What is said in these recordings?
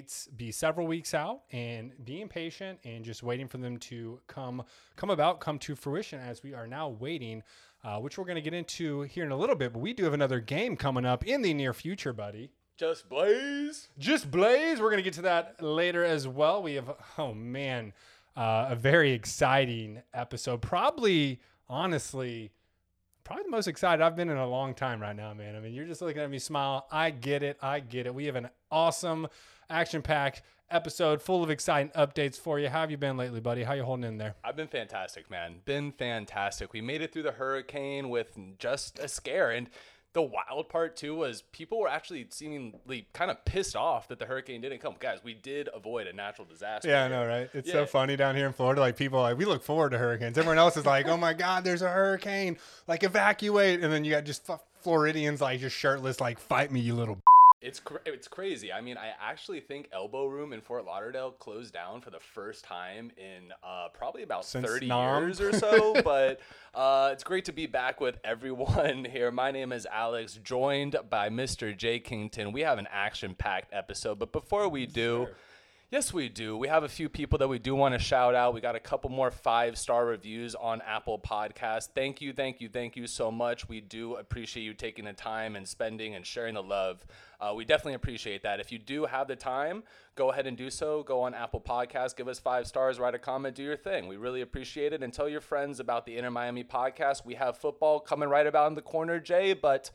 dates be several weeks out and being patient and just waiting for them to come come about, come to fruition as we are now waiting, uh, which we're going to get into here in a little bit. But we do have another game coming up in the near future, buddy. Just Blaze. Just Blaze. We're going to get to that later as well. We have, oh man, uh, a very exciting episode. Probably, honestly, probably the most excited I've been in a long time right now, man. I mean, you're just looking at me smile. I get it. I get it. We have an awesome, action packed episode full of exciting updates for you. How have you been lately, buddy? How you holding in there? I've been fantastic, man. Been fantastic. We made it through the hurricane with just a scare. And the wild part too was people were actually seemingly kind of pissed off that the hurricane didn't come. Guys, we did avoid a natural disaster. Yeah, I know, right? It's so funny down here in Florida. Like people, like we look forward to hurricanes. Everyone else is like, "Oh my God, there's a hurricane! Like evacuate!" And then you got just f- Floridians like just shirtless, like "Fight me, you little." B-. It's cra- it's crazy. I mean, I actually think Elbow Room in Fort Lauderdale closed down for the first time in uh, probably about Since 30 Nam. years or so. but uh, it's great to be back with everyone here. My name is Alex, joined by Mr. Jay Kington. We have an action-packed episode, but before we do. Yes, we do. We have a few people that we do want to shout out. We got a couple more five star reviews on Apple Podcasts. Thank you, thank you, thank you so much. We do appreciate you taking the time and spending and sharing the love. Uh, we definitely appreciate that. If you do have the time, go ahead and do so. Go on Apple Podcasts, give us five stars, write a comment, do your thing. We really appreciate it. And tell your friends about the Inter Miami podcast. We have football coming right about in the corner, Jay, but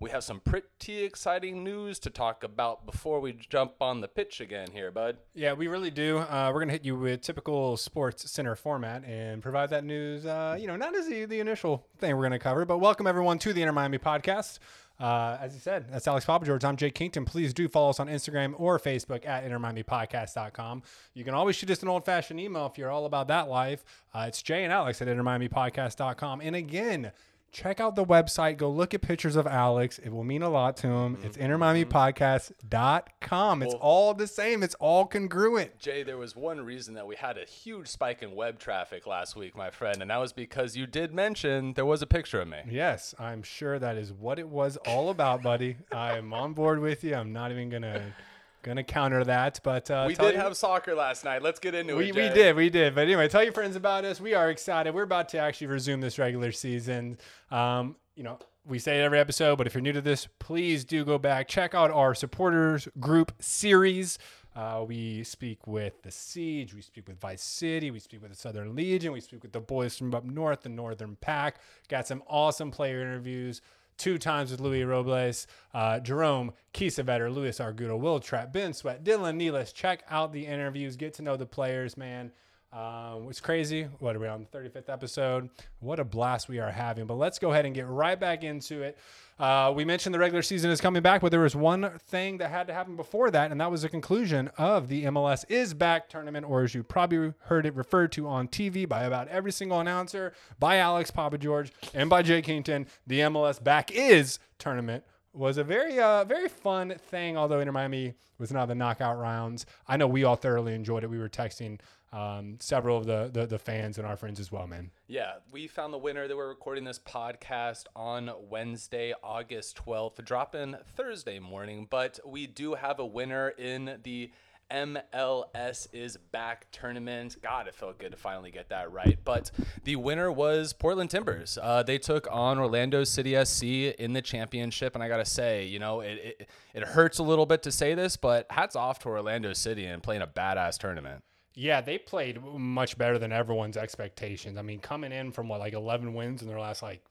we have some pretty exciting news to talk about before we jump on the pitch again here, bud. Yeah, we really do. Uh, we're gonna hit you with typical Sports Center format and provide that news. Uh, you know, not as the, the initial thing we're gonna cover, but welcome everyone to the Inter Miami podcast. Uh, as you said, that's Alex Papa George. I'm Jake Kington. Please do follow us on Instagram or Facebook at InterMiamiPodcast.com. You can always shoot us an old fashioned email if you're all about that life. Uh, it's Jay and Alex at InterMiamiPodcast.com. And again, check out the website. Go look at pictures of Alex. It will mean a lot to him. It's mm-hmm. InterMiamiPodcast.com. It's Well- all the same. It's all congruent. Jay, there was one reason that we had a huge spike in web traffic last week, my friend, and that was because you did mention there was a picture of me. Yes, I'm sure that is what it was all about, buddy. I am on board with you. I'm not even gonna gonna counter that, but uh, We did you- have soccer last night. Let's get into we, it. we did we did. But anyway, tell your friends about us. We are excited. We're about to actually resume this regular season. Um, you know. We say it every episode, but if you're new to this, please do go back. Check out our supporters group series. Uh, we speak with the Siege, we speak with Vice City, we speak with the Southern Legion, we speak with the boys from up north, the Northern Pack. Got some awesome player interviews. Two times with Luis Robles, uh, Jerome Kiesewetter, Luis Argudo, Will Trapp, Ben Sweat, Dylan Nealis. Check out the interviews. Get to know the players, man. Um, it's crazy. What are we on the 35th episode? What a blast we are having. But let's go ahead and get right back into it. Uh, we mentioned the regular season is coming back, but there was one thing that had to happen before that, and that was the conclusion of the MLS is back tournament, or as you probably heard it referred to on TV by about every single announcer, by Alex Papa George and by Jay Kington. The MLS back is tournament was a very uh, very fun thing. Although Inter Miami was not the knockout rounds, I know we all thoroughly enjoyed it. We were texting um, several of the, the the fans and our friends as well, man. Yeah, we found the winner that we're recording this podcast on Wednesday, August 12th, dropping Thursday morning. But we do have a winner in the MLS is back tournament. God, it felt good to finally get that right. But the winner was Portland Timbers. Uh, they took on Orlando City SC in the championship, and I gotta say, you know, it, it it hurts a little bit to say this, but hats off to Orlando City and playing a badass tournament. Yeah, they played much better than everyone's expectations. I mean, coming in from what like 11 wins in their last like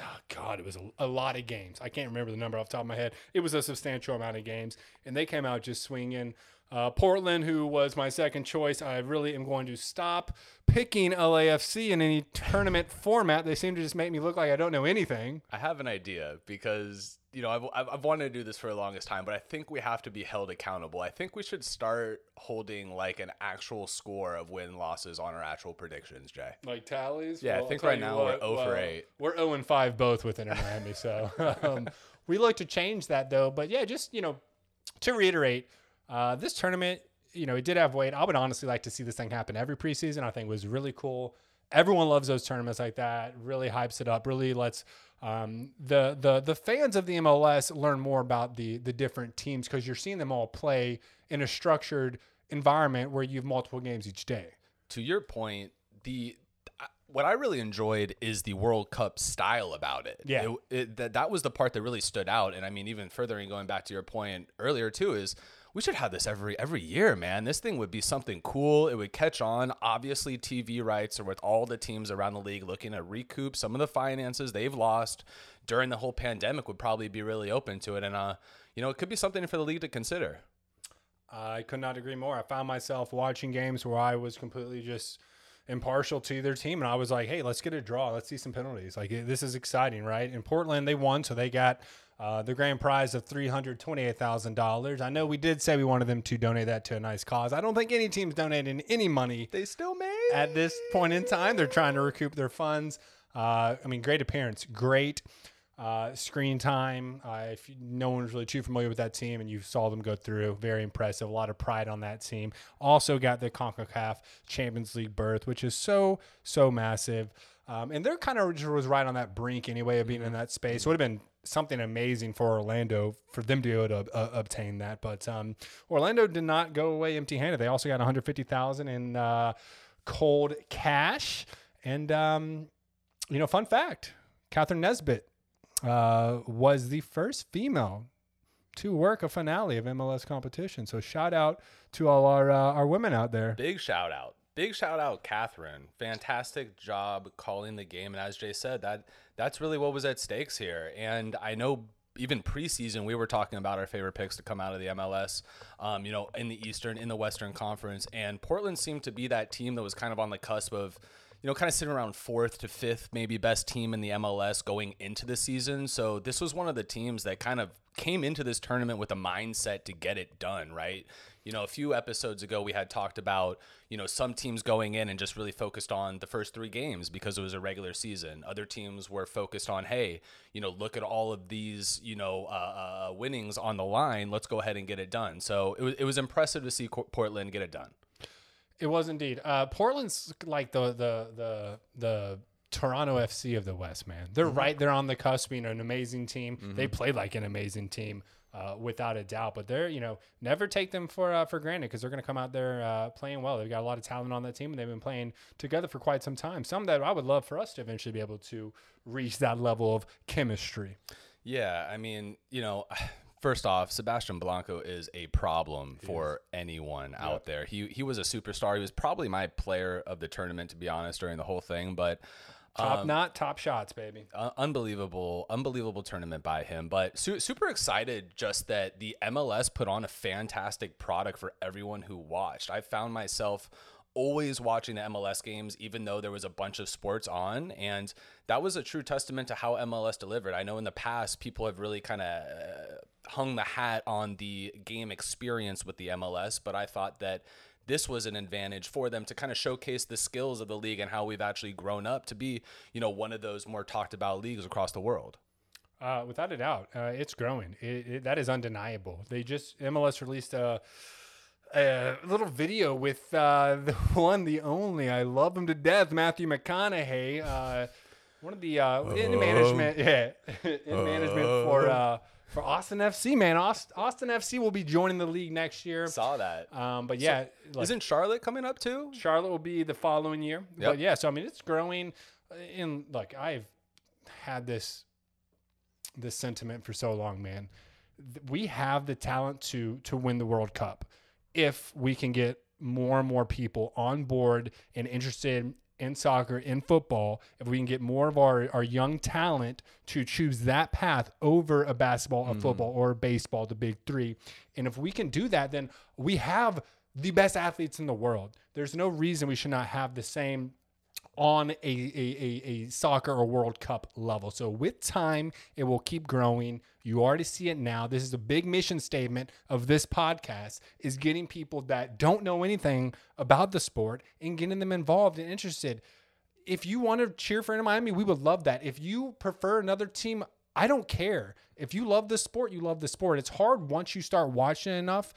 oh God, it was a, a lot of games. I can't remember the number off the top of my head. It was a substantial amount of games, and they came out just swinging. Uh, Portland, who was my second choice, I really am going to stop picking LAFC in any tournament format. They seem to just make me look like I don't know anything. I have an idea because you know I've, I've, wanted to do this for the longest time, but I think we have to be held accountable. I think we should start holding like an actual score of win losses on our actual predictions, Jay. Like tallies? Yeah, I Well, think I'll right now we're what, 0 for well, 8. We're 0 and 5 both with Inter Miami. So um, we look to change that though. But yeah, just, you know, to reiterate, uh, this tournament, you know, it did have weight. I would honestly like to see this thing happen every preseason. I think it was really cool everyone loves those tournaments like that. Really hypes it up. Really lets um, the the the fans of the MLS learn more about the the different teams because you're seeing them all play in a structured environment where you have multiple games each day. To your point, the what I really enjoyed is the World Cup style about it. Yeah. It, it, that, that was the part that really stood out. And I mean, even furthering going back to your point earlier, too, is we should have this every every year, man. This thing would be something cool. It would catch on. Obviously, TV rights are with all the teams around the league looking to recoup some of the finances they've lost during the whole pandemic. Would probably be really open to it, and uh, you know, it could be something for the league to consider. I could not agree more. I found myself watching games where I was completely just impartial to their team, and I was like, "Hey, let's get a draw. Let's see some penalties. Like this is exciting, right?" In Portland, they won, so they got uh, the grand prize of three hundred twenty-eight thousand dollars. I know we did say we wanted them to donate that to a nice cause. I don't think any team's donating any money. They still may at this point in time. They're trying to recoup their funds. Uh, I mean, great appearance, great uh, screen time. Uh, if you, no one's really too familiar with that team and you saw them go through, very impressive. A lot of pride on that team. Also got the CONCACAF Champions League berth, which is so, so massive. Um, and they're kind of was right on that brink anyway of being in that space. It would have been something amazing for Orlando for them to be able to uh, obtain that. But um, Orlando did not go away empty-handed. They also got 150,000 in uh, cold cash. And um, you know, fun fact: Catherine Nesbitt uh, was the first female to work a finale of MLS competition. So shout out to all our uh, our women out there. Big shout out. Big shout out, Catherine. Fantastic job calling the game. And as Jay said, that that's really what was at stakes here. And I know even preseason, we were talking about our favorite picks to come out of the MLS, um, you know, in the Eastern, in the Western Conference. And Portland seemed to be that team that was kind of on the cusp of you know, kind of sitting around fourth to fifth, maybe best team in the MLS going into the season. So this was one of the teams that kind of came into this tournament with a mindset to get it done, right? You know, a few episodes ago, we had talked about, you know, some teams going in and just really focused on the first three games because it was a regular season. Other teams were focused on, hey, you know, look at all of these, you know, uh, uh, winnings on the line. Let's go ahead and get it done. So it was, it was impressive to see Portland get it done. It was indeed. Uh, Portland's like the the the the Toronto FC of the West, man. They're mm-hmm. right there on the cusp being an amazing team. Mm-hmm. They play like an amazing team, uh, without a doubt. But they're you know never take them for uh, for granted because they're going to come out there uh, playing well. They've got a lot of talent on that team, and they've been playing together for quite some time. Some that I would love for us to eventually be able to reach that level of chemistry. Yeah, I mean, you know. First off, Sebastian Blanco is a problem for anyone yep. out there. He he was a superstar. He was probably my player of the tournament, to be honest, during the whole thing. But top um, not top shots, baby. Uh, unbelievable, unbelievable tournament by him. But su- super excited just that the MLS put on a fantastic product for everyone who watched. I found myself always watching the MLS games, even though there was a bunch of sports on. And that was a true testament to how MLS delivered. I know in the past, people have really kind of uh, hung the hat on the game experience with the MLS, but I thought that this was an advantage for them to kind of showcase the skills of the league and how we've actually grown up to be, you know, one of those more talked about leagues across the world. Uh, without a doubt, uh, it's growing. It, it, that is undeniable. They just MLS released a, a little video with uh, the one, the only. I love him to death, Matthew McConaughey. Uh, one of the uh, in management, yeah, in management for uh, for Austin FC, man. Austin, Austin FC will be joining the league next year. Saw that. Um, but yeah, so, like, isn't Charlotte coming up too? Charlotte will be the following year. Yep. But yeah, so I mean, it's growing. In like I've had this this sentiment for so long, man. We have the talent to to win the World Cup if we can get more and more people on board and interested in soccer, in football, if we can get more of our, our young talent to choose that path over a basketball, a mm-hmm. football, or a baseball, the big three. And if we can do that, then we have the best athletes in the world. There's no reason we should not have the same on a, a, a, a, soccer or World Cup level. So with time, it will keep growing. You already see it now. This is a big mission statement of this podcast is getting people that don't know anything about the sport and getting them involved and interested. If you want to cheer for Inter Miami, we would love that. If you prefer another team, I don't care. If you love the sport, you love the sport. It's hard once you start watching enough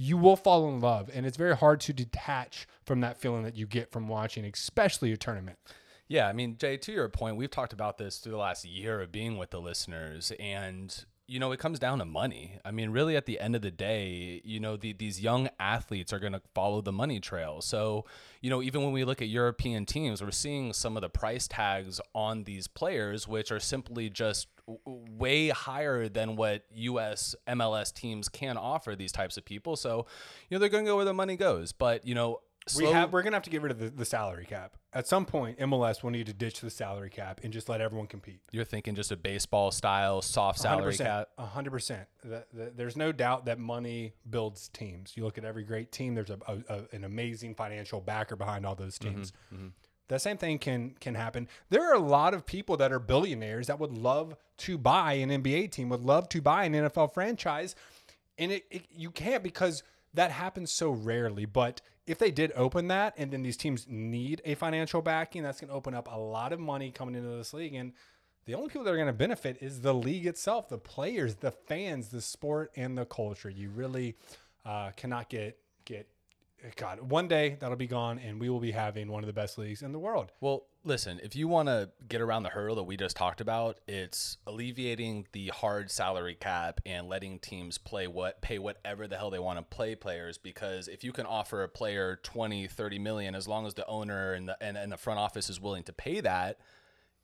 you will fall in love, and it's very hard to detach from that feeling that you get from watching, especially a tournament. Yeah, I mean, Jay, to your point, we've talked about this through the last year of being with the listeners, and you know, it comes down to money. I mean, really, at the end of the day, you know, the, these young athletes are going to follow the money trail. So, you know, even when we look at European teams, we're seeing some of the price tags on these players, which are simply just way higher than what US MLS teams can offer these types of people. So, you know, they're going to go where the money goes. But, you know, we have we're gonna have to get rid of the, the salary cap at some point. MLS will need to ditch the salary cap and just let everyone compete. You're thinking just a baseball style soft salary 100%, cap. hundred percent. There's no doubt that money builds teams. You look at every great team. There's a, a, a an amazing financial backer behind all those teams. Mm-hmm, mm-hmm. The same thing can can happen. There are a lot of people that are billionaires that would love to buy an NBA team, would love to buy an NFL franchise, and it, it you can't because that happens so rarely. But if they did open that and then these teams need a financial backing, that's going to open up a lot of money coming into this league. And the only people that are going to benefit is the league itself, the players, the fans, the sport, and the culture. You really uh, cannot get get God, one day that'll be gone, and we will be having one of the best leagues in the world. Well, listen, if you want to get around the hurdle that we just talked about, it's alleviating the hard salary cap and letting teams play what pay whatever the hell they want to play players. Because if you can offer a player 20, 30 million, as long as the owner and the and, and the front office is willing to pay that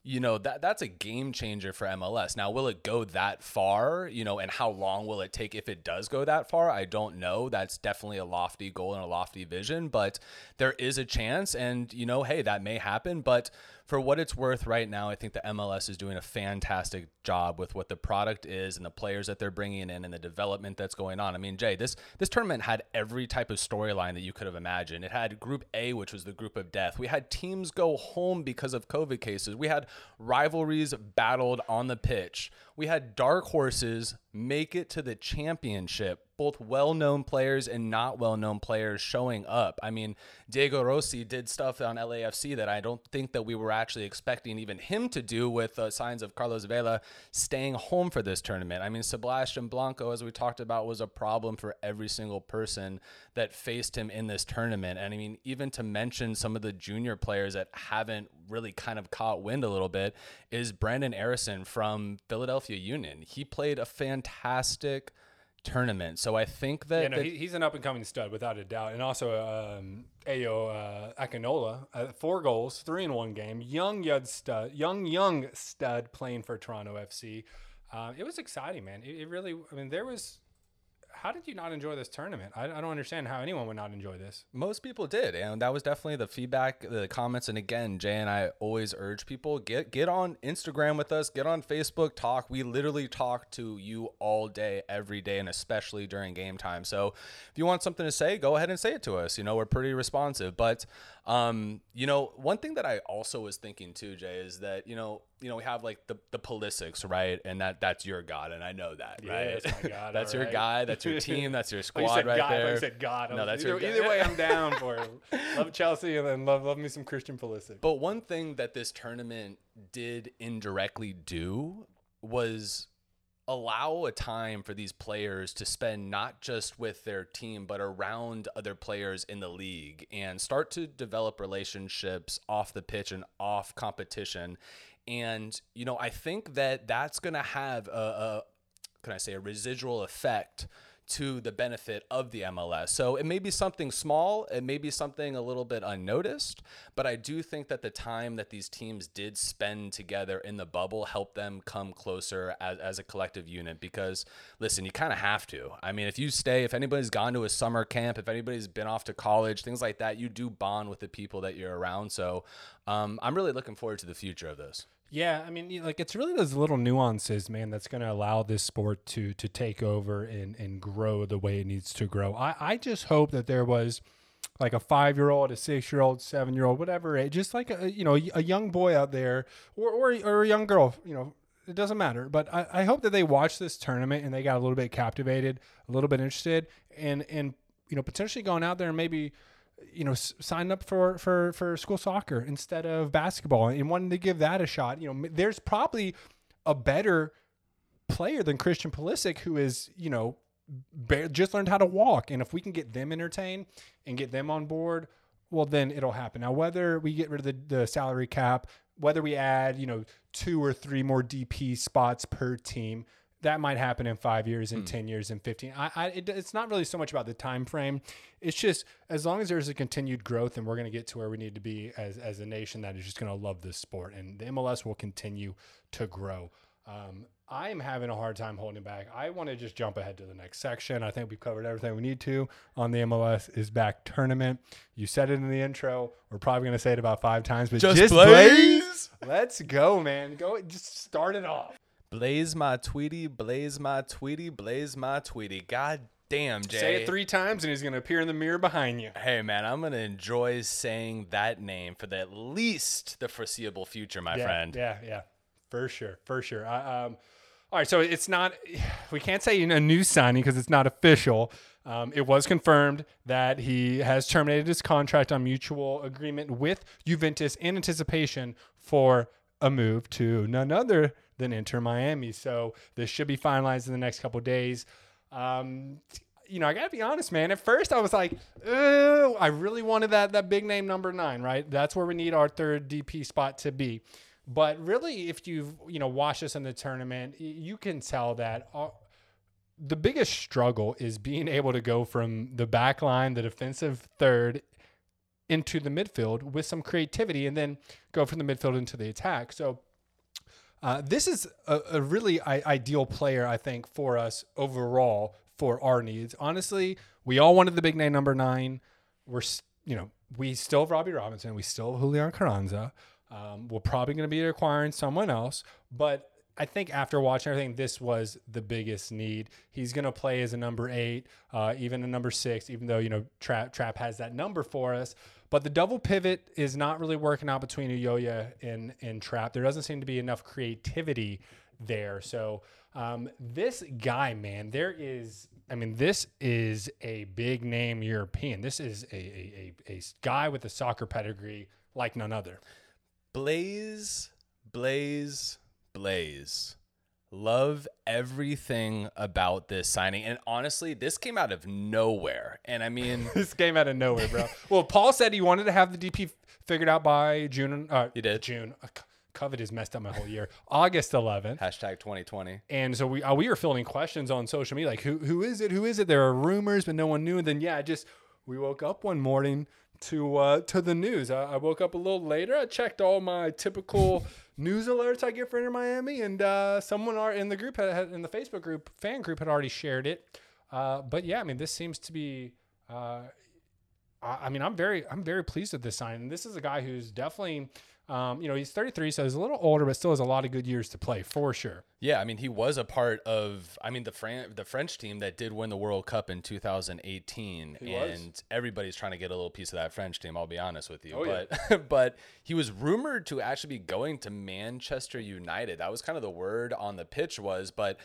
you know that that's a game changer for MLS. Now, will it go that far? You know, and how long will it take if it does go that far? I don't know. That's definitely a lofty goal and a lofty vision, but there is a chance, and you know, hey, that may happen. But for what it's worth right now, I think the MLS is doing a fantastic job with what the product is and the players that they're bringing in and the development that's going on. I mean, Jay, this this tournament had every type of storyline that you could have imagined. It had Group A, which was the group of death. We had teams go home because of COVID cases. We had rivalries battled on the pitch. We had dark horses make it to the championship both well-known players and not well-known players showing up. I mean, Diego Rossi did stuff on LAFC that I don't think that we were actually expecting even him to do with uh, signs of Carlos Vela staying home for this tournament. I mean, Sebastian Blanco, as we talked about, was a problem for every single person that faced him in this tournament. And I mean, even to mention some of the junior players that haven't really kind of caught wind a little bit is Brenden Aaronson from Philadelphia Union. He played a fantastic – tournament. So I think that, yeah, no, that he, he's an up and coming stud without a doubt, and also um, Ayo uh, Akinola, uh, four goals, three in one game, young young stud, young young stud playing for Toronto FC. Uh, it was exciting, man. It, it, really, I mean, there was how did you not enjoy this tournament? I, I, don't understand how anyone would not enjoy this. Most people did, and that was definitely the feedback, the comments. And again, Jay and I always urge people get get on Instagram with us, get on Facebook, talk. We literally talk to you all day, every day, and especially during game time. So if you want something to say, go ahead and say it to us. You know, we're pretty responsive. But um, you know, one thing that I also was thinking too, Jay, is that you know, you know, we have like the the Pulisics, right? And that that's your god, and I know that, yeah, right? That's my god. that's your right. guy. That's your team. That's your squad like right god, there. I said God. No, that's either, your either way. I'm down for it. love Chelsea and then love love me some Christian Pulisic. But one thing that this tournament did indirectly do was allow a time for these players to spend not just with their team but around other players in the league and start to develop relationships off the pitch and off competition. And you know i think that that's going to have a, a can i say a residual effect to the benefit of the MLS. So it may be something small, it may be something a little bit unnoticed, but I do think that the time that these teams did spend together in the bubble helped them come closer as, as a collective unit because, listen, you kind of have to. I mean, if you stay, if anybody's gone to a summer camp, if anybody's been off to college, things like that, you do bond with the people that you're around. So um, I'm really looking forward to the future of this. Yeah, I mean, like it's really those little nuances, man, that's going to allow this sport to to take over and and grow the way it needs to grow. I I just hope that there was like a five year old, a six year old, seven year old, whatever just like a you know a young boy out there or or or a young girl, you know. It doesn't matter, but I, I hope that they watched this tournament and they got a little bit captivated, a little bit interested, and and you know potentially going out there and maybe you know, sign up for, for, for school soccer instead of basketball and wanting to give that a shot. You know, there's probably a better player than Christian Pulisic who is, you know, just learned how to walk. And if we can get them entertained and get them on board, well, then it'll happen. Now, whether we get rid of the, the salary cap, whether we add, you know, two or three more DP spots per team, that might happen in five years, in 10 years, in 15. I, I, it, it's not really so much about the time frame. It's just as long as there's a continued growth and we're going to get to where we need to be as, as a nation that is just going to love this sport and the MLS will continue to grow. Um, I am having a hard time holding back. I want to just jump ahead to the next section. I think we've covered everything we need to on the MLS is back tournament. You said it in the intro. We're probably going to say it about five times, but Just just, blaze. Let's go, man. Go, just start it off. Blaise Matuidi, blaze my Tweety, Blaise Matuidi. God damn, Jay. Say it three times, and he's going to appear in the mirror behind you. Hey man, I'm gonna enjoy saying that name for the, at least the foreseeable future, my yeah, friend. Yeah, yeah, for sure, for sure. I, um, all right, so it's not. We can't say a new signing because it's not official. Um, it was confirmed that he has terminated his contract on mutual agreement with Juventus in anticipation for a move to none other than Inter Miami. So this should be finalized in the next couple days. Um, you know, I gotta be honest, man. At first, I was like, "Oh, I really wanted that that big name number nine, right? That's where we need our third DP spot to be." But really, if you've you know watched us in the tournament, you can tell that our, the biggest struggle is being able to go from the back line, the defensive third, into the midfield with some creativity, and then go from the midfield into the attack. So. Uh, this is a, a really I- ideal player, I think, for us overall for our needs. Honestly, we all wanted the big name number nine. We're, you know, we still have Robbie Robinson. We still have Julian Carranza. Um, we're probably going to be acquiring someone else, but I think after watching everything, this was the biggest need. He's going to play as a number eight, uh, even a number six, even though, you know, Trapp, Trapp has that number for us. But the double pivot is not really working out between Ulloa and, and Trapp. There doesn't seem to be enough creativity there. So um, this guy, man, there is. I mean, this is a big name European. This is a, a, a, a guy with a soccer pedigree like none other. Blaise, blaze, blaze. Love everything about this signing. And honestly, this came out of nowhere. And I mean, this came out of nowhere, bro. well, Paul said he wanted to have the DP figured out by June. Uh, He did. June. Uh, COVID has messed up my whole year. August 11th. hashtag 2020. And so we uh, we were fielding questions on social media like who who is it? Who is it? There are rumors, but no one knew. And then yeah, just we woke up one morning to uh, to the news. I, I woke up a little later. I checked all my typical news alerts I get for Inter Miami, and uh, someone are in the group had, in the Facebook group fan group had already shared it. Uh, but yeah, I mean this seems to be. Uh, I I mean, I'm very, I'm very pleased with this sign. And this is a guy who's definitely, um, you know, he's 33, so he's a little older, but still has a lot of good years to play for sure. Yeah, I mean, he was a part of, I mean, the Fran- the French team that did win the World Cup in 2018, He was. and everybody's trying to get a little piece of that French team. I'll be honest with you, Oh, yeah. but but he was rumored to actually be going to Manchester United. That was kind of the word on the pitch was, but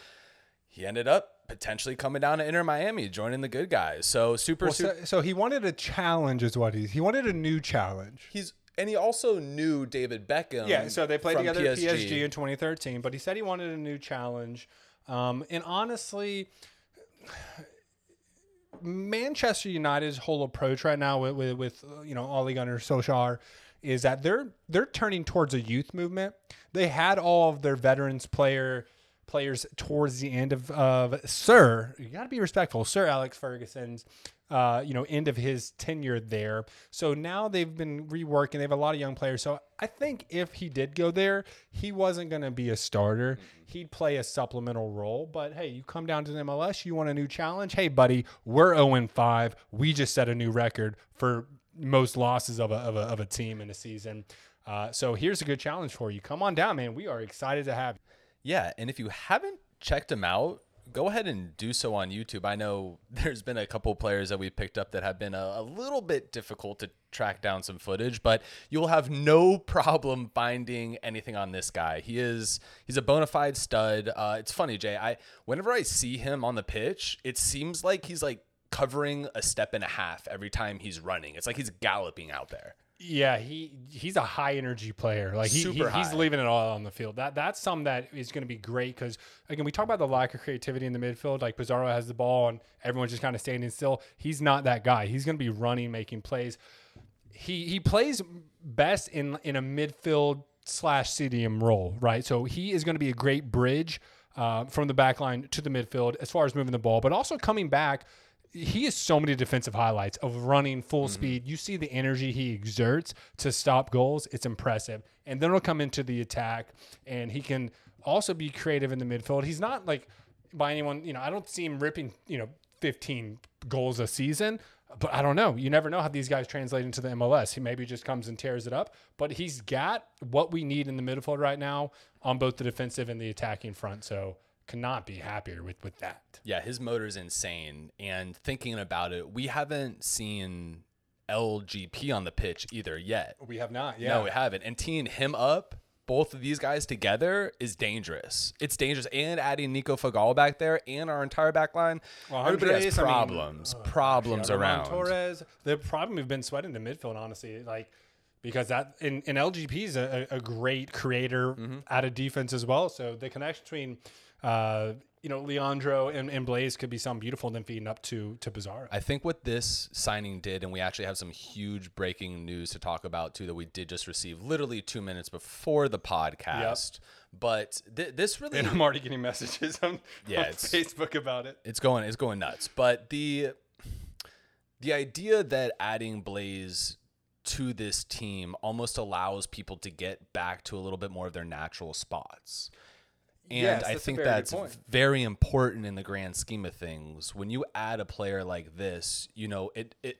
he ended up potentially coming down to Inter Miami, joining the good guys. So super, Well, super. so, so he wanted a challenge, is what he's. He wanted a new challenge. He's and he also knew David Beckham. Yeah, so they played together at PSG in 2013, but he said he wanted a new challenge. Um, and honestly, Manchester United's whole approach right now with with, with uh, you know Ole Gunnar Solskjaer is that they're they're turning towards a youth movement. They had all of their veterans player players towards the end of of Sir. You got to be respectful, Sir Alex Ferguson's. Uh, you know, end of his tenure there. So now they've been reworking. They have a lot of young players. So I think if he did go there, he wasn't going to be a starter. He'd play a supplemental role. But hey, you come down to the MLS, you want a new challenge. Hey, buddy, we're 0 5. We just set a new record for most losses of a, of a, of a team in a season. Uh, so here's a good challenge for you. Come on down, man. We are excited to have you. Yeah, and if you haven't checked him out, go ahead and do so on YouTube. I know there's been a couple players that we picked up that have been a, a little bit difficult to track down some footage, but you'll have no problem finding anything on this guy. He is he's a bona fide stud. Uh, it's funny, Jay. I whenever I see him on the pitch, it seems like he's like covering a step and a half every time he's running. It's like he's galloping out there. Yeah, he he's a high energy player. Like he, he he's leaving it all on the field. That that's something that is going to be great because again, we talk about the lack of creativity in the midfield. Like Pizarro has the ball and everyone's just kind of standing still. He's not that guy. He's going to be running, making plays. He he plays best in in a midfield slash CDM role, right? So he is going to be a great bridge uh, from the back line to the midfield as far as moving the ball, but also coming back he has so many defensive highlights of running full mm-hmm. speed. You see the energy he exerts to stop goals. It's impressive. And then he'll come into the attack and he can also be creative in the midfield. He's not like by anyone, you know, I don't see him ripping, you know, 15 goals a season, but I don't know. You never know how these guys translate into the MLS. He maybe just comes and tears it up, but he's got what we need in the midfield right now on both the defensive and the attacking front. So cannot be happier with with that. Yeah, his motor is insane. And thinking about it, we haven't seen LGP on the pitch either yet. We have not. Yeah, no, we haven't. And teeing him up, both of these guys together, is dangerous. It's dangerous. And adding Nico Figal back there and our entire back line, Well, everybody has Andres, I mean, problems. problems around. Torres. The problem we've been sweating the midfield, honestly, like because that in, in LGP is a, a great creator Mm-hmm. out of defense as well. So the connection between uh, you know Leandro and, and Blaise could be something beautiful, and then feeding up to to Pizarro. I think what this signing did, and we actually have some huge breaking news to talk about too that we did just receive literally two minutes before the podcast. But th- this really and I'm already getting messages on, Yeah, on it's- Facebook about it. it's going it's going nuts. But the the idea that adding Blaise to this team almost allows people to get back to a little bit more of their natural spots. And Yes, I think very that's very important in the grand scheme of things. When you add a player like this, you know, it it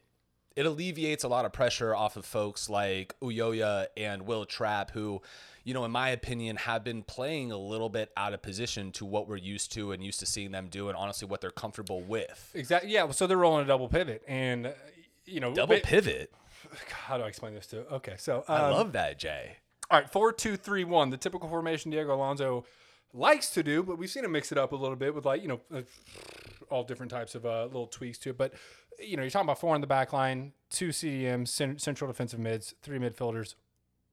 it alleviates a lot of pressure off of folks like Ulloa and Will Trapp, who, you know, in my opinion, have been playing a little bit out of position to what we're used to and used to seeing them do, and honestly, what they're comfortable with. Exactly. Yeah. So they're rolling a double pivot, and uh, you know, Double pivot. How do I explain this to? Okay, so I um, love that, Jay. All right, four two three one, the typical formation Diego Alonso likes to do, but we've seen him mix it up a little bit with like you know uh, all different types of uh, little tweaks to it. But you know, you're talking about four in the back line, two CDMs, cen- central defensive mids, three midfielders,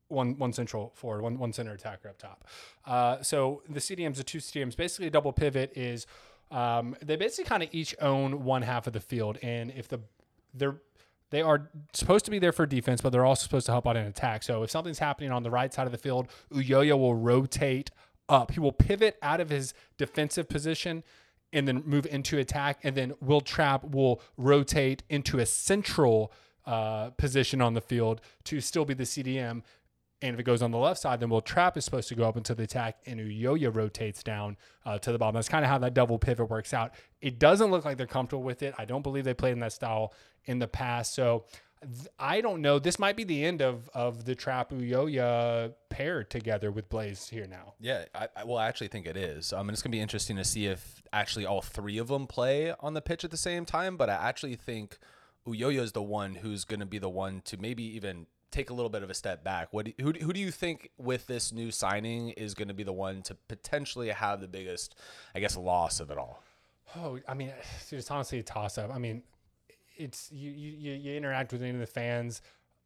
one one central forward, one one center attacker up top. Uh, so the CDMs, the two CDMs, basically a double pivot is um, they basically kind of each own one half of the field, and if the they're they are supposed to be there for defense, but they're also supposed to help out in attack. So if something's happening on the right side of the field, Ulloa will rotate up. He will pivot out of his defensive position and then move into attack. And then Will Trapp will rotate into a central uh, position on the field to still be the CDM. And if it goes on the left side, then Will Trapp is supposed to go up into the attack, and Ulloa rotates down uh, to the bottom. That's kind of how that double pivot works out. It doesn't look like they're comfortable with it. I don't believe they played in that style in the past. So I don't know. This might be the end of of the Trapp Ulloa pair together with Blaise here now. Yeah, I, I well, I actually think it is. Um, and it's gonna be interesting to see if actually all three of them play on the pitch at the same time. But I actually think Ulloa is the one who's gonna be the one to maybe even take a little bit of a step back. What do, who who do you think with this new signing is going to be the one to potentially have the biggest, I guess, loss of it all? Oh, I mean, it's honestly a toss up. I mean, it's you, you you- interact with any of the fans.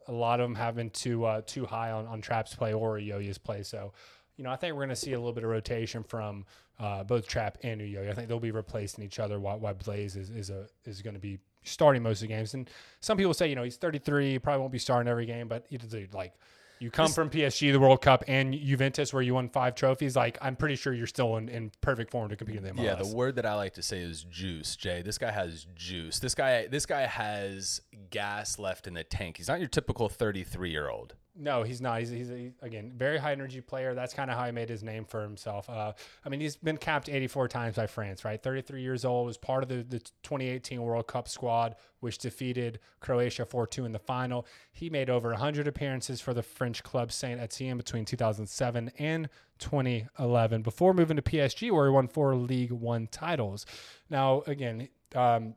A lot of them have been too uh, too high on on Trapp's play or Ulloa's play. So, you know, I think we're going to see a little bit of rotation from uh, both Trapp and Ulloa. I think they'll be replacing each other. While, while Blaise is is a is going to be starting most of the games. And some people say, you know, he's 33, probably won't be starting every game. But dude, like. You come from PSG, the World Cup, and Juventus, where you won five trophies. Like, I'm pretty sure you're still in, in perfect form to compete in the MLS. Yeah, the word that I like to say is juice, Jay. This guy has juice. This guy this guy has gas left in the tank. He's not your typical 33-year-old. No, he's not. He's, he's a, again very high energy player. That's kind of how he made his name for himself. Uh, I mean, he's been capped 84 times by France, right? 33 years old. Was part of the, the 2018 World Cup squad, which defeated Croatia 4-2 in the final. He made over 100 appearances for the French club Saint Etienne between 2007 and 2011, before moving to PSG, where he won four League One titles. Now, again. Um,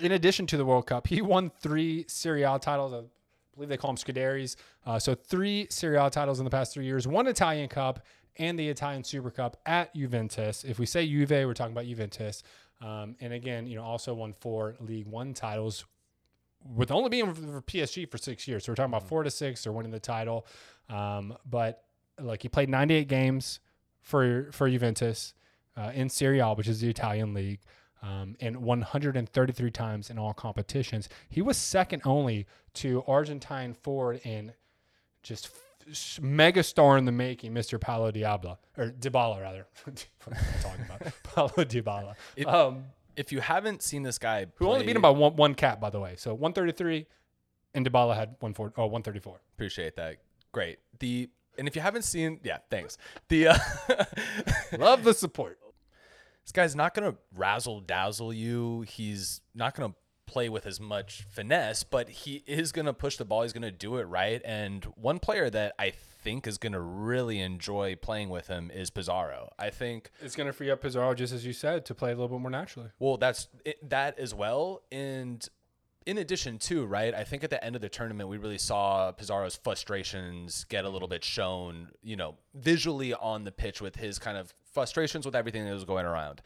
in addition to the World Cup, he won three Serie A titles. Believe they call them Scuderies. Uh, so three Serie A titles in the past three years, one Italian Cup and the Italian Super Cup at Juventus. If we say Juve, we're talking about Juventus. Um, and again, you know, also won four League One titles with only being for PSG for six years. So we're talking about four to six or winning the title. Um, but like he played 98 games for for Juventus uh, in Serie A, which is the Italian league. Um, and 133 times in all competitions. He was second only to Argentine forward and just f- mega star in the making, Mr. Paulo Diablo or Dybala rather. what am I talking about? Paulo Dybala, It- um, If you haven't seen this guy, who only beat him by one, one cap, by the way. So 133, and Dybala had 140, oh, 134. appreciate that. Great. The and if you haven't seen, yeah, thanks. The uh, Love the support. This guy's not gonna razzle dazzle you. He's not gonna play with as much finesse, but he is gonna push the ball. He's gonna do it right. And one player that I think is gonna really enjoy playing with him is Pizarro. I think It's going to free up Pizarro, just as you said, to play a little bit more naturally. Well, that's it, that as well. And in addition to, right, I think at the end of the tournament, we really saw Pizarro's frustrations get a little bit shown, you know, visually on the pitch with his kind of frustrations with everything that was going around.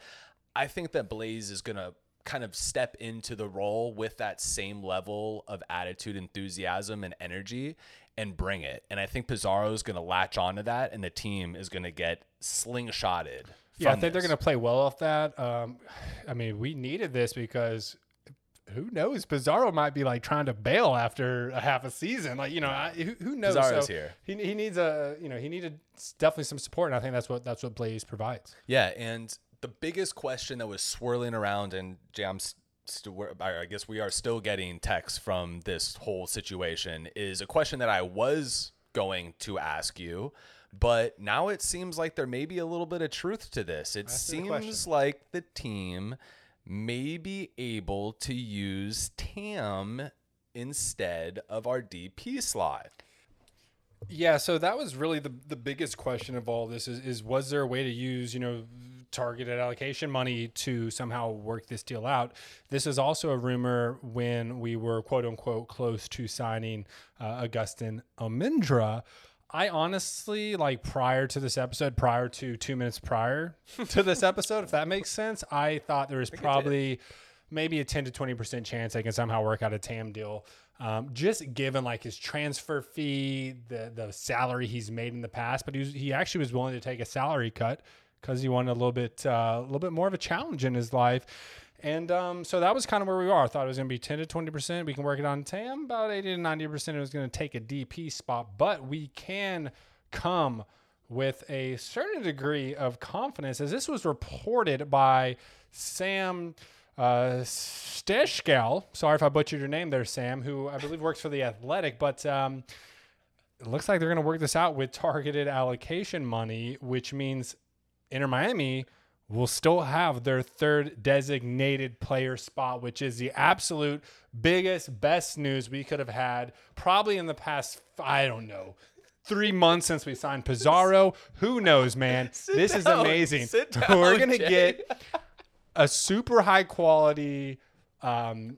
I think that Blaise is going to kind of step into the role with that same level of attitude, enthusiasm, and energy and bring it. And I think Pizarro is going to latch onto that, and the team is going to get slingshotted. Yeah, I think they're going to play well off that. Um, I mean, we needed this because who knows? Pizarro might be like trying to bail after a half a season. Like, you know, I, who, who knows? Pizarro's So here. He, he needs a, you know, he needed definitely some support. And I think that's what, that's what Blaise provides. Yeah, and the biggest question that was swirling around, and Jay, I'm st- st- I guess we are still getting texts from this whole situation, is a question that I was going to ask you, but now it seems like there may be a little bit of truth to this. It seems like the team may be able to use TAM instead of our DP slot. Yeah, so that was really the the biggest question of all this is is was there a way to use, you know, targeted allocation money to somehow work this deal out? This is also a rumor when we were quote unquote close to signing uh, Agustín Almendra. I honestly like prior to this episode, prior to 2 minutes prior to this episode, if that makes sense, I thought there was probably maybe a 10 to 20% chance I can somehow work out a TAM deal. Um, just given like his transfer fee, the the salary he's made in the past, but he was, he actually was willing to take a salary cut because he wanted a little bit uh, a little bit more of a challenge in his life. And um, so that was kind of where we are. I thought it was going to be 10 to 20%. We can work it on TAM. About 80 to 90% it was going to take a DP spot, but we can come with a certain degree of confidence as this was reported by Sam uh. Sorry if I butchered your name there, Sam, who I believe works for the Athletic, but um, it looks like they're going to work this out with targeted allocation money, which means Inter Miami will still have their third designated player spot, which is the absolute biggest, best news we could have had probably in the past, I don't know, three months since we signed Pizarro. Who knows, man? this is amazing. Sit We're going to get a super high quality um,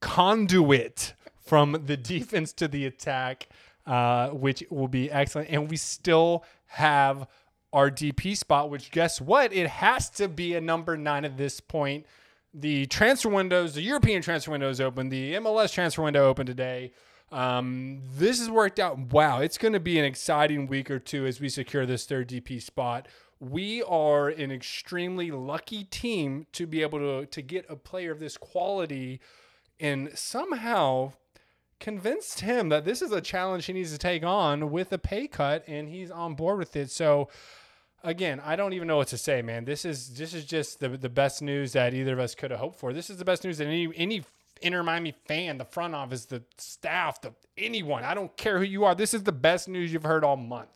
conduit from the defense to the attack, uh, which will be excellent. And we still have our DP spot, which guess what? It has to be a number nine at this point. The transfer windows, the European transfer window is open. The MLS transfer window open today. Um, this has worked out. Wow, it's going to be an exciting week or two as we secure this third DP spot. We are an extremely lucky team to be able to to get a player of this quality, and somehow convinced him that this is a challenge he needs to take on with a pay cut, and he's on board with it. So, again, I don't even know what to say, man. This is this is just the the best news that either of us could have hoped for. This is the best news that any any Inter Miami fan, the front office, the staff, the anyone. I don't care who you are. This is the best news you've heard all month.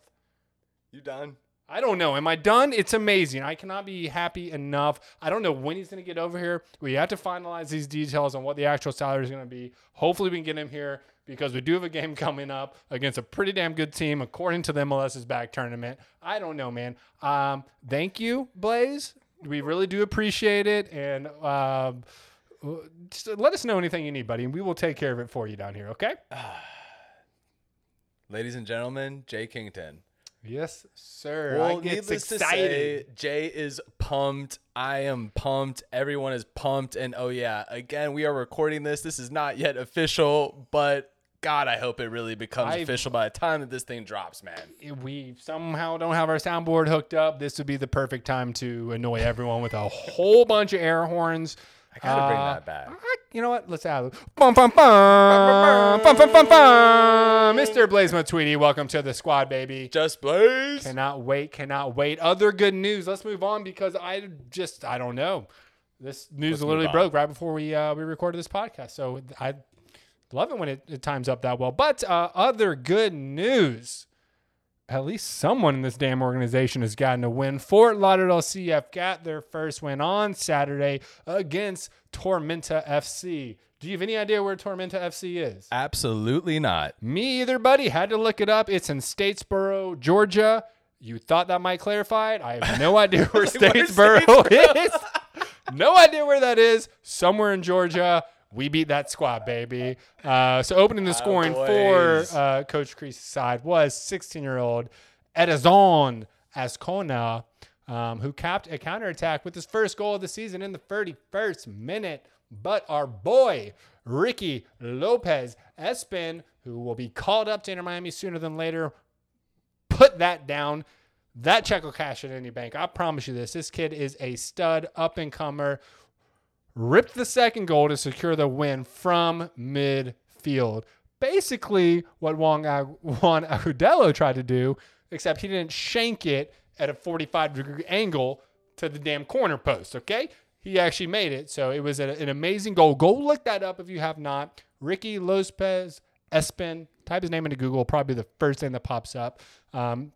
You done? I don't know. Am I done? It's amazing. I cannot be happy enough. I don't know when he's going to get over here. We have to finalize these details on what the actual salary is going to be. Hopefully, we can get him here because we do have a game coming up against a pretty damn good team, according to the MLS's back tournament. I don't know, man. Um, thank you, Blaise. We really do appreciate it. And um, just let us know anything you need, buddy, and we will take care of it for you down here, okay? Ladies and gentlemen, Jay Kington. Yes, sir. Well, I get needless to excited. say, Jay is pumped. I am pumped. Everyone is pumped. And oh yeah, again, we are recording this. This is not yet official, but God, I hope it really becomes I've- official by the time that this thing drops, man. We somehow don't have our soundboard hooked up, this would be the perfect time to annoy everyone with a whole bunch of air horns. I gotta bring Uh, that back. I- You know what? Let's have. Bum, bum, bum, bum, bum, bum, bum. Mr. Blaise Matuidi, welcome to the squad, baby. Just Blaise. Cannot wait, cannot wait. Other good news. Let's move on because I just I don't know. This news Let's literally move on. broke right before we uh, we recorded this podcast. So I love it when it, it times up that well. But uh, other good news. At least someone in this damn organization has gotten a win. Fort Lauderdale CF got their first win on Saturday against Tormenta FC. Do you have any idea where Tormenta FC is? Absolutely not. Me either, buddy. Had to look it up. It's in Statesboro, Georgia. You thought that might clarify it. I have no idea where where's Statesboro is. no idea where that is. Somewhere in Georgia. We beat that squad, baby. Uh, so opening the scoring for uh, Coach Crease's side was 16-year-old Edison Azcona, um, who capped a counterattack with his first goal of the season in the 31st minute. But our boy, Ricky Lopez Espin, who will be called up to Inter Miami sooner than later, put that down. That check will cash at any bank. I promise you this. This kid is a stud up and comer. Ripped the second goal to secure the win from midfield. Basically, what Ag- Juan Agudelo tried to do, except he didn't shank it at a 45 degree angle to the damn corner post, okay? He actually made it. So it was an amazing goal. Go look that up if you have not. Ricky Lopez Espin, type his name into Google, probably the first thing that pops up. Um,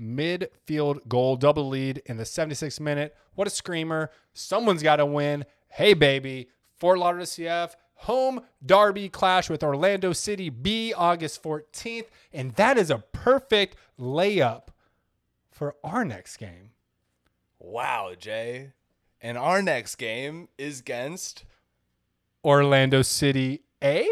midfield goal, double lead in the 76th minute. What a screamer. Someone's got to win. Hey, baby. Fort Lauderdale CF, home derby clash with Orlando City B, August 14th. And that is a perfect layup for our next game. Wow, Jay. And our next game is against. Orlando City A?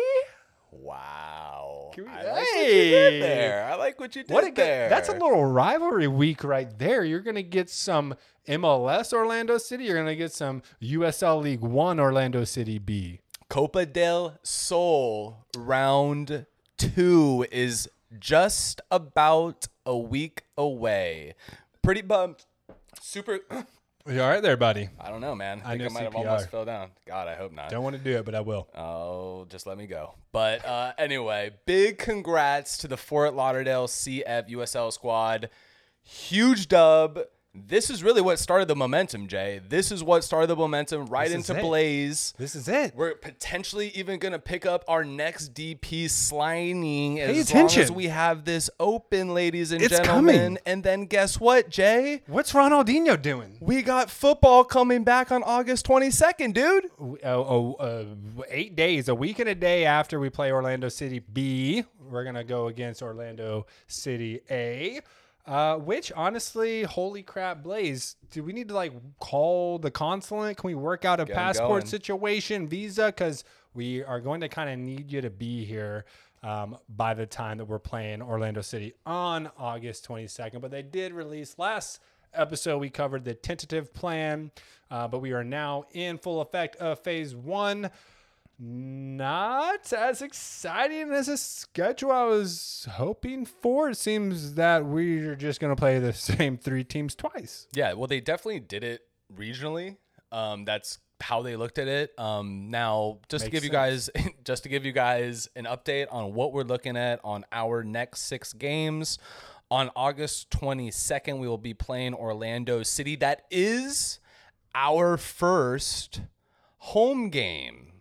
Wow. We- I like what you Hey! did there. I like what you did What a there. that's a little rivalry week right there. You're going to get some MLS Orlando City. You're going to get some USL League One Orlando City B. Copa del Sol round two is just about a week away. Pretty bummed. Super. You all right there, buddy? I don't know, man. I I think I, might have almost fell down. God, I hope not. Don't want to do it, but I will. Oh, just let me go. But uh, anyway, big congrats to the Fort Lauderdale CF USL squad. Huge dub. This is really what started the momentum, Jay. This is what started the momentum right This into. Blaise. This is it. We're potentially even going to pick up our next DP sliding as attention. long as we have this open, ladies and It's gentlemen. coming. And then guess what, Jay? What's Ronaldinho doing? We got football coming back on August 22nd, dude. Oh, oh, uh, eight days, a week and a day after we play Orlando City B, we're gonna go against Orlando City A. Uh, which honestly, holy crap, Blaise, do we need to like call the consulate? Can we work out a 'em passport going. situation, visa? Because we are going to kind of need you to be here um, by the time that we're playing Orlando City on August 22nd. But they did release last episode, we covered the tentative plan, uh, but we are now in full effect of phase one. Not as exciting as a schedule I was hoping for. It seems that we're just going to play the same three teams twice. Yeah, well, they definitely did it regionally. Um, that's how they looked at it. Um, now, just to Makes give you guys, just to give you guys an update on what we're looking at on our next six games. On August 22nd, we will be playing Orlando City. That is our first home game.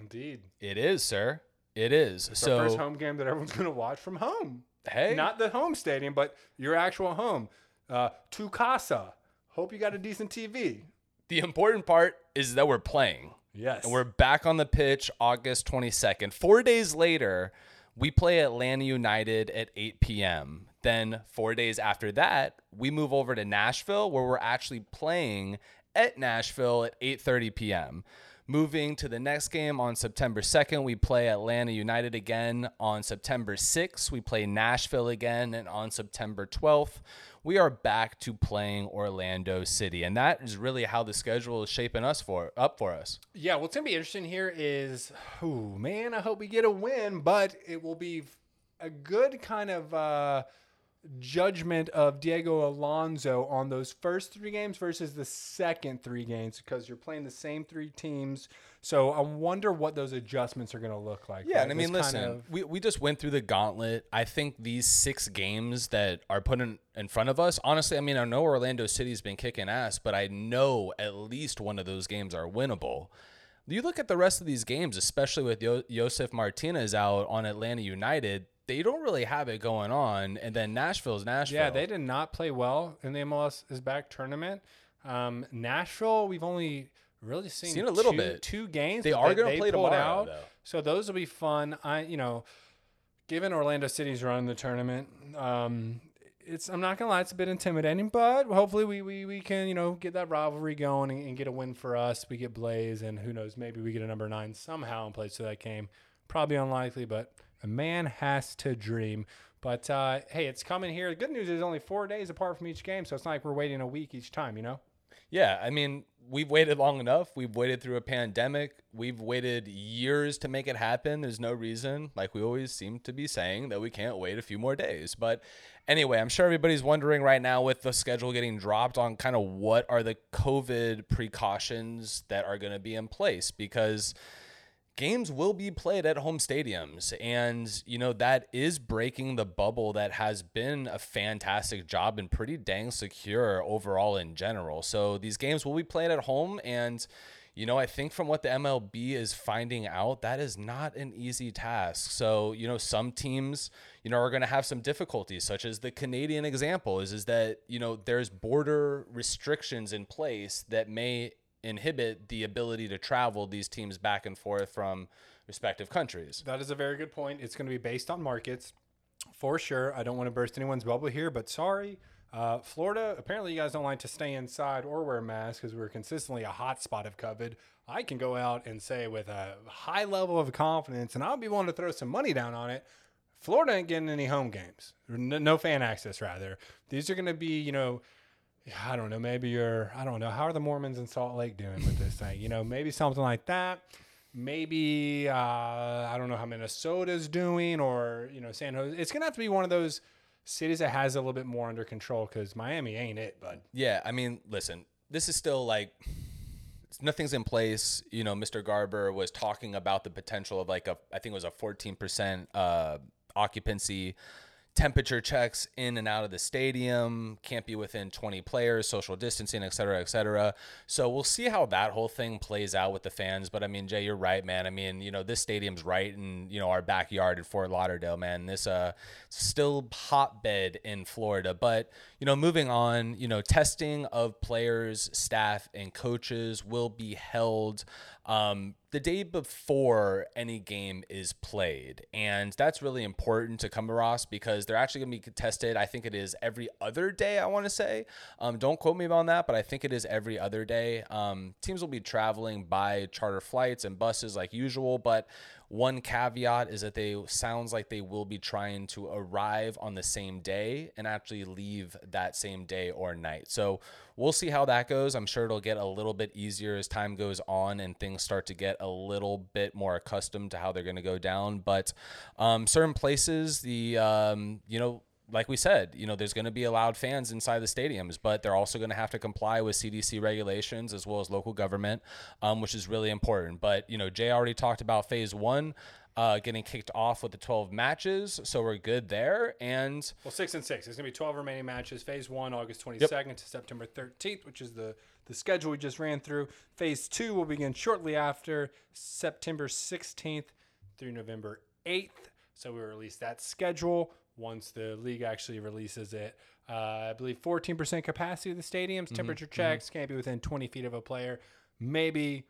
Indeed. It is, sir. It is. the so, first home game that everyone's going to watch from home. hey, Not the home stadium, but your actual home. Uh, to casa. Hope you got a decent TV. the important part is that we're playing. Yes. And we're back on the pitch August 22nd. Four days later, we play Atlanta United at 8 p.m. Then, four days after that, we move over to Nashville, where we're actually playing at Nashville at 8:30 p.m. Moving to the next game on September 2nd, we play Atlanta United again. On September 6th, we play Nashville again. And on September 12th, we are back to playing Orlando City. And that is really how the schedule is shaping us for up for us. Yeah, what's gonna be interesting here is, oh man, I hope we get a win, but it will be a good kind of uh, judgment of Diego Alonso on those first three games versus the second three games because you're playing the same three teams. So I wonder what those adjustments are going to look like. Yeah, right? and I mean, listen, kind of- we, we just went through the gauntlet. I think these six games that are put in, in front of us, honestly, I mean, I know Orlando City's been kicking ass, but I know at least one of those games are winnable. You look at the rest of these games, especially with Yo- Josef Martinez out on Atlanta United, they don't really have it going on. And then Nashville's Nashville. yeah, they did not play well in the MLS is back tournament. Um, Nashville, we've only really seen, Seen a little two, bit. two games. They are gonna play pulled tomorrow, out. though. So those will be fun. I, you know, given Orlando City's run in the tournament, um, it's I'm not gonna lie, it's a bit intimidating, but hopefully we we, we can you know get that rivalry going and, and get a win for us. We get Blaise, and who knows, maybe we get a number nine somehow in place of that game. Probably unlikely, but a man has to dream. But uh, hey, it's coming here. The good news is only four days apart from each game, so it's not like we're waiting a week each time. You know. Yeah, I mean, we've waited long enough. We've waited through a pandemic. We've waited years to make it happen. There's no reason, like we always seem to be saying, that we can't wait a few more days. But anyway, I'm sure everybody's wondering right now with the schedule getting dropped on kind of what are the COVID precautions that are going to be in place because games will be played at home stadiums and you know that is breaking the bubble that has been a fantastic job and pretty dang secure overall in general. So these games will be played at home and you know i think from what the mlb is finding out that is not an easy task. So you know some teams you know are going to have some difficulties such as the canadian example is is that you know there's border restrictions in place that may inhibit the ability to travel these teams back and forth from respective countries. That is a very good point. It's going to be based on markets for sure. I don't want to burst anyone's bubble here, but sorry. Uh, Florida, apparently you guys don't like to stay inside or wear masks because we're consistently a hot spot of COVID. I can go out and say with a high level of confidence, and I'll be willing to throw some money down on it. Florida ain't getting any home games, no, no fan access, rather. These are going to be, you know, I don't know, maybe you're, I don't know, how are the Mormons in Salt Lake doing with this thing? You know, maybe something like that. Maybe, uh, I don't know how Minnesota's doing or, you know, San Jose. It's to have to be one of those cities that has a little bit more under control because Miami ain't it, bud. Yeah, I mean, listen, this is still like nothing's in place. You know, Mr. Garber was talking about the potential of like a, I think it was a 14% uh, occupancy. Temperature checks in and out of the stadium can't be within 20 players, social distancing, et cetera, et cetera. So we'll see how that whole thing plays out with the fans. But I mean, Jay, you're right, man. I mean, you know, this stadium's right in you know our backyard in Fort Lauderdale, man. This uh still hotbed in Florida. But you know, moving on, you know, testing of players, staff, and coaches will be held um, the day before any game is played. And that's really important to come across because they're actually going to be tested. I think it is every other day, I want to say. Um, don't quote me on that, but I think it is every other day. Um, teams will be traveling by charter flights and buses like usual, but one caveat is that they sounds like they will be trying to arrive on the same day and actually leave that same day or night. So we'll see how that goes. I'm sure it'll get a little bit easier as time goes on and things start to get a little bit more accustomed to how they're going to go down. But um, certain places, the um, you know like we said, you know, there's going to be allowed fans inside the stadiums, but they're also going to have to comply with CDC regulations as well as local government, um, which is really important. But, you know, Jay already talked about phase one. Uh, getting kicked off with the 12 matches, so we're good there. And Well, six and six. There's going to be 12 remaining matches. Phase one, August 22nd to September 13th, which is the, the schedule we just ran through. Phase two will begin shortly after September 16th through November 8th. So we release that schedule once the league actually releases it. Uh, I believe 14% capacity of the stadiums, temperature checks, can't be within 20 feet of a player. Maybe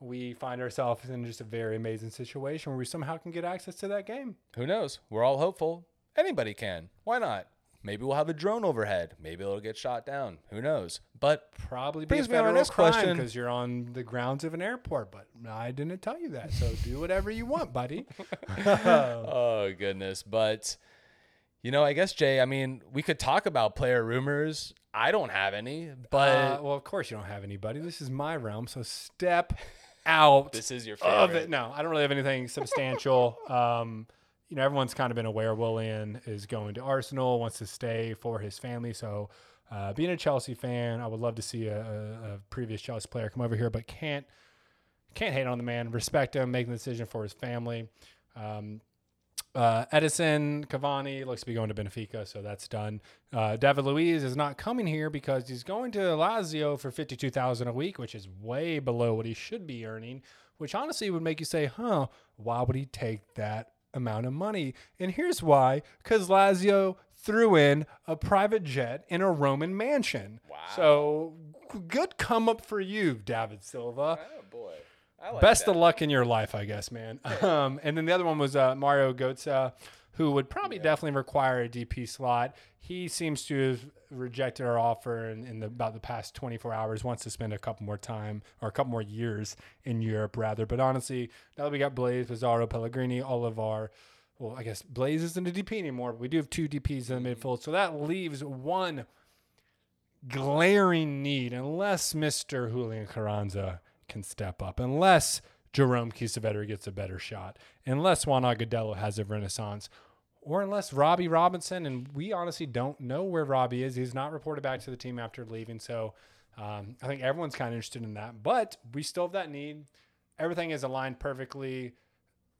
we find ourselves in just a very amazing situation where we somehow can get access to that game. who knows? We're all hopeful. Anybody can. Why not? Maybe we'll have a drone overhead. Maybe it'll get shot down. Who knows? But Probably be a Brings me on our federal next crime question. because you're on the grounds of an airport. But I didn't tell you that, so do whatever you want, buddy. oh goodness, but you know, I guess Jay. I mean, we could talk about player rumors. I don't have any, but Uh, well, of course you don't have anybody. This is my realm, so step out this is your of favorite. it. No, I don't really have anything substantial. um, you know, everyone's kind of been aware Willian is going to Arsenal, wants to stay for his family. So, uh, being a Chelsea fan, I would love to see a, a, a previous Chelsea player come over here, but can't can't hate on the man. Respect him, making the decision for his family. Um, uh, Edison Cavani looks to be going to Benfica, so that's done. Uh, David Luiz is not coming here because he's going to Lazio for fifty-two thousand a week, which is way below what he should be earning. Which honestly would make you say, "Huh? Why would he take that amount of money?" And here's why: because Lazio threw in a private jet in a Roman mansion. Wow! So good come up for you, David Silva. Oh boy, like Best that. of luck in your life, I guess, man. Um, and then the other one was uh, Mario Götze, who would probably definitely require a DP slot. He seems to have rejected our offer in, in the, about the past 24 hours. Wants to spend a couple more time or a couple more years in Europe, rather. But honestly, now that we got Blaise, Pizarro, Pellegrini, all of our well, I guess Blaise isn't a DP anymore, but we do have two DPs in the midfield. So that leaves one glaring need, unless Mr. Julian Carranza can step up, unless Jerome Kiesewetter gets a better shot, unless Juan Agudelo has a renaissance, or unless Robbie Robinson, and we honestly don't know where Robbie is. He's not reported back to the team after leaving. So um, I think everyone's kind of interested in that, but we still have that need. Everything is aligned perfectly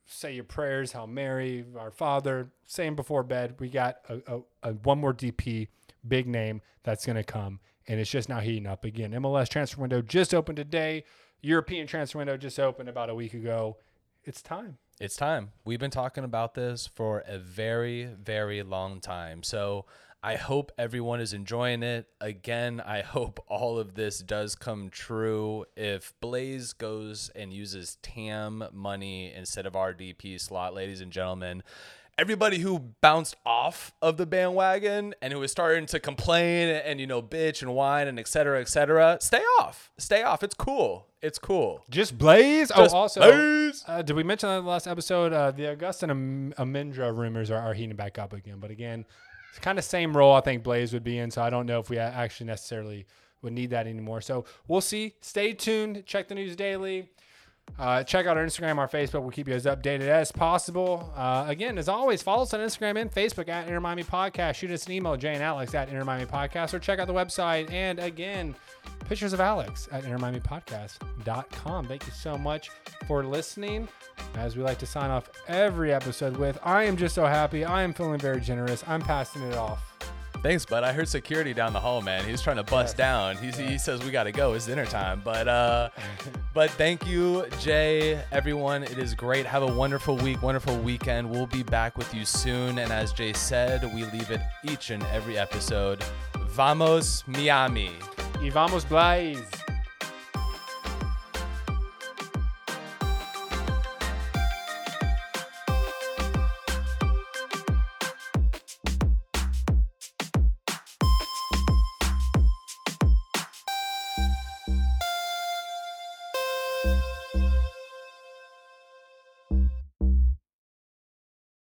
say your prayers, Hail Mary, Our Father, same before bed. We got a, a, a one more DP, big name that's going to come, and it's just now heating up again. MLS transfer window just opened today. European transfer window just opened about a week ago. It's time. It's time. We've been talking about this for a very, very long time. So I hope everyone is enjoying it. Again, I hope all of this does come true. If Blaise goes and uses TAM money instead of RDP slot, ladies and gentlemen, everybody who bounced off of the bandwagon and who was starting to complain and, you know, bitch and whine and et cetera, et cetera, stay off. Stay off. It's cool. It's cool. Just Blaise. Just oh, also, Blaise. Uh, did we mention that in the last episode? Uh, the Agustín Am- Almendra rumors are, are heating back up again. But again, it's kind of same role I think Blaise would be in. So I don't know if we a- actually necessarily would need that anymore. So we'll see. Stay tuned. Check the news daily. Uh, check out our Instagram, our Facebook. We'll keep you as updated as possible. Uh, again, as always, follow us on Instagram and Facebook at Inter Miami Podcast. Shoot us an email, Jay and Alex at Inter Miami Podcast, or check out the website. And again, pictures of Alex at intermiamipodcast.com. Thank you so much for listening. As we like to sign off every episode with, I am just so happy. I am feeling very generous. I'm passing it off. Thanks, bud. I heard security down the hall, man. He was trying to bust down. He's, he says we got to go. It's dinner time. But uh, but thank you, Jay. Everyone, it is great. Have a wonderful week, wonderful weekend. We'll be back with you soon. And as Jay said, we leave it each and every episode. Vamos Miami. Y vamos, Blaise.